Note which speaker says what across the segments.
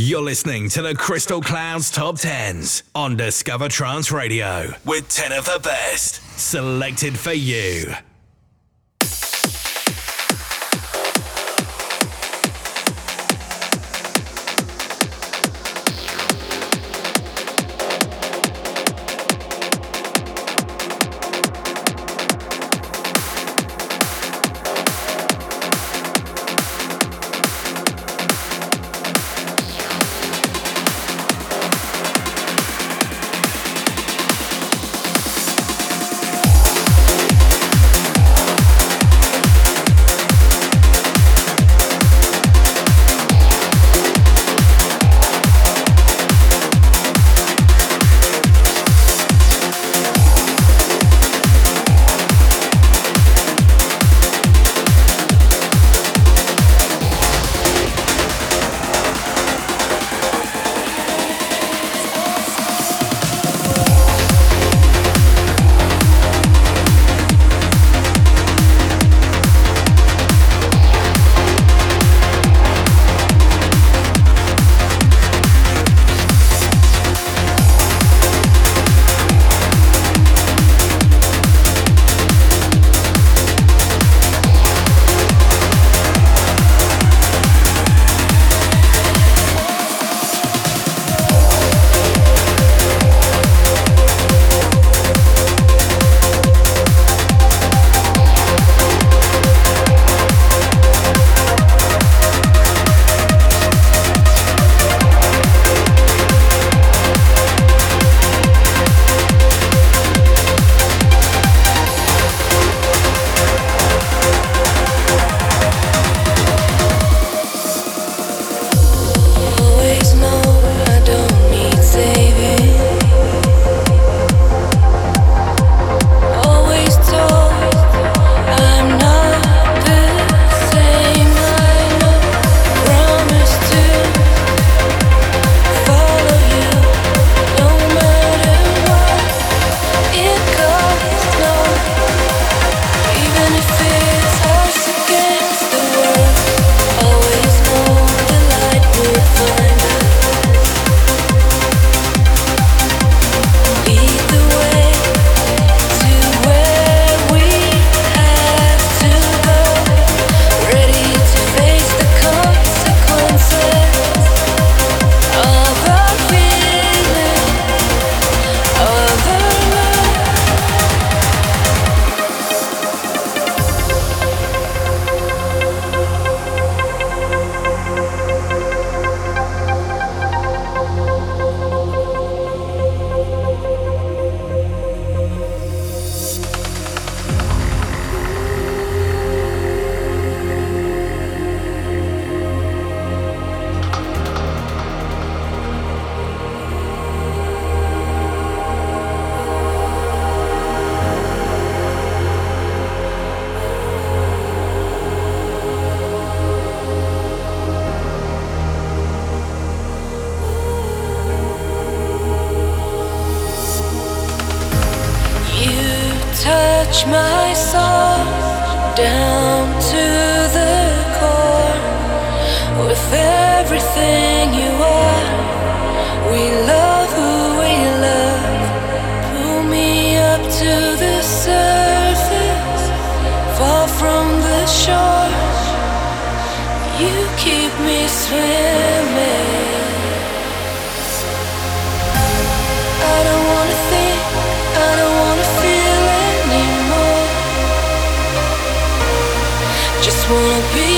Speaker 1: You're listening to the Crystal Clouds Top 10s on Discover Trance Radio with 10 of the best selected for you.
Speaker 2: With everything you are, we love who we love. Pull me up to the surface, far from the shore. You keep me swimming. I don't wanna think, I don't wanna feel anymore. Just wanna be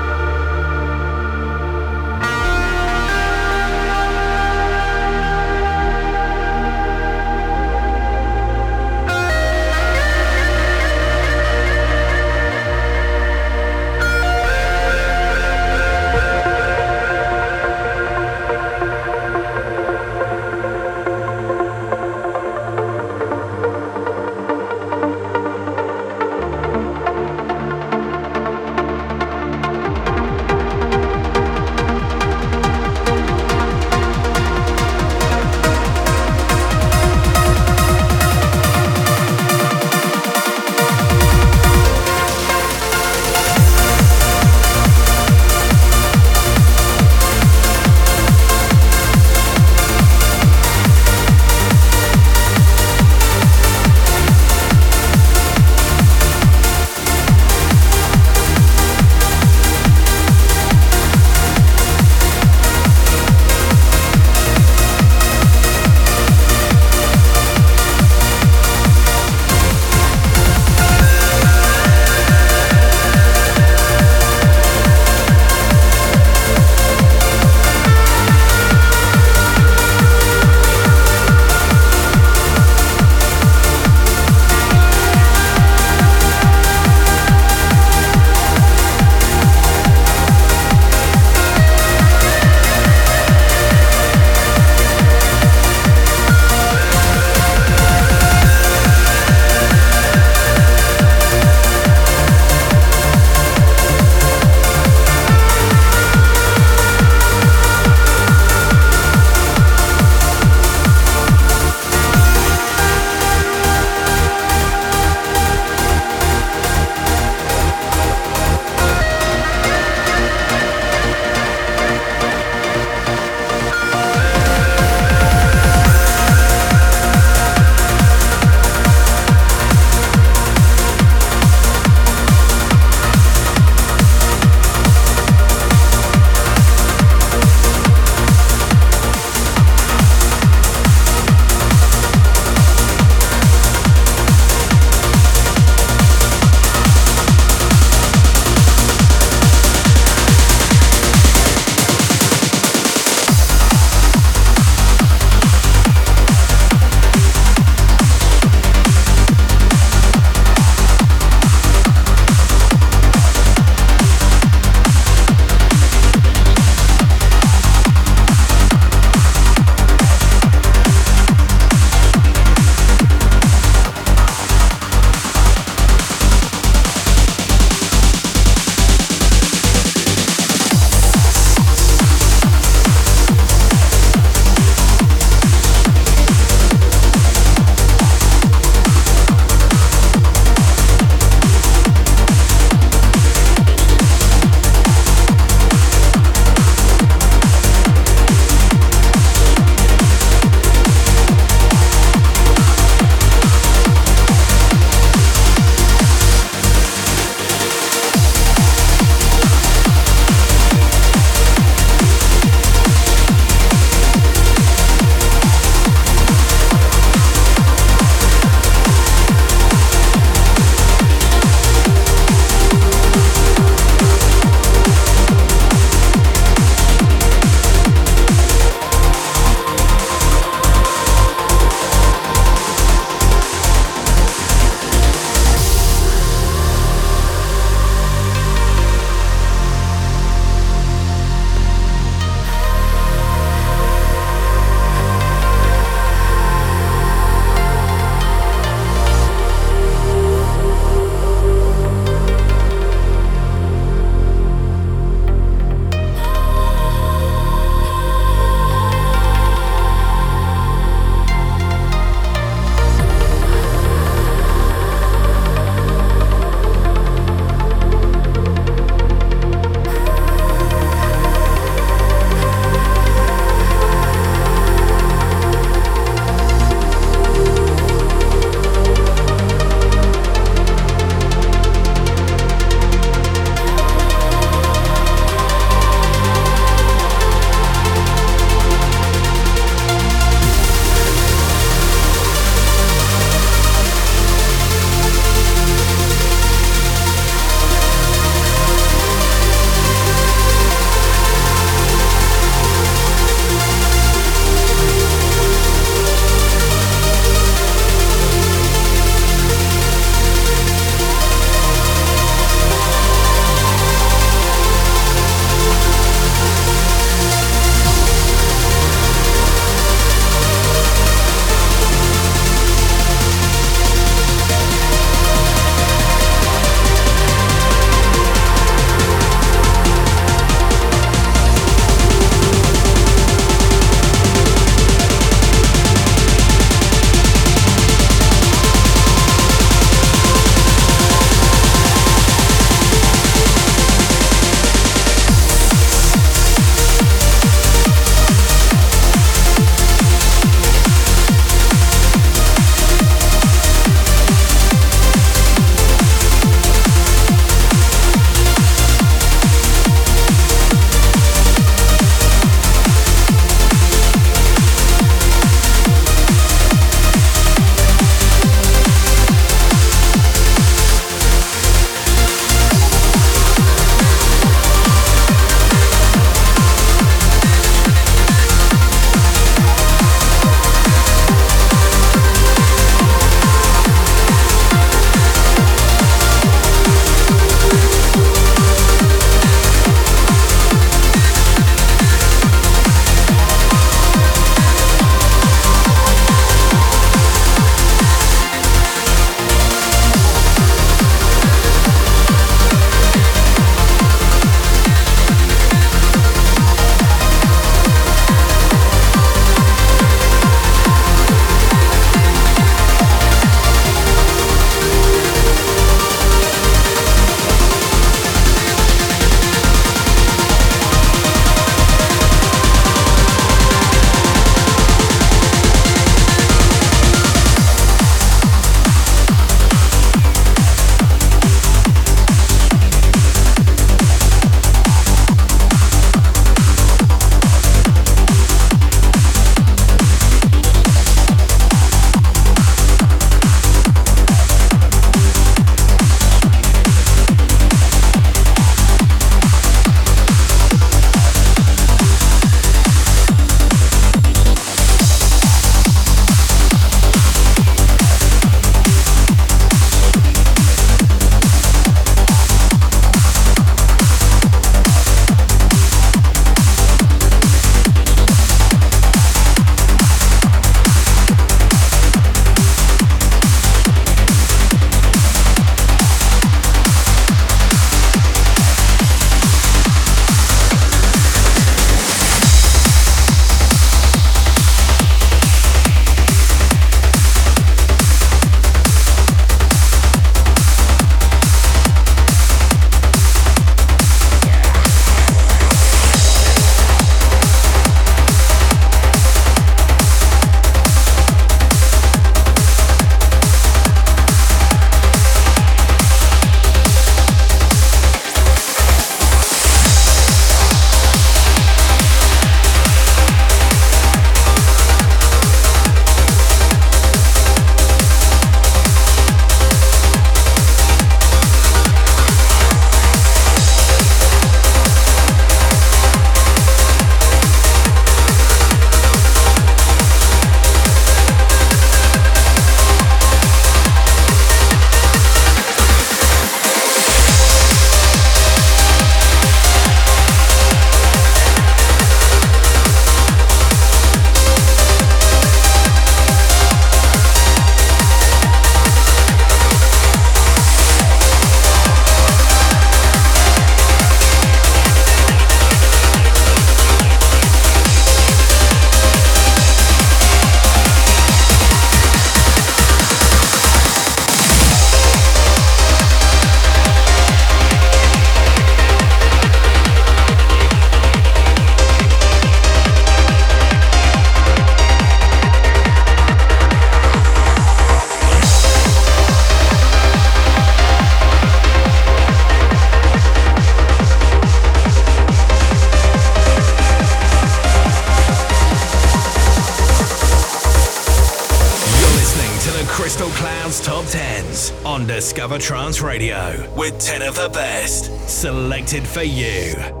Speaker 1: Trance Radio with 10 of the best selected for you.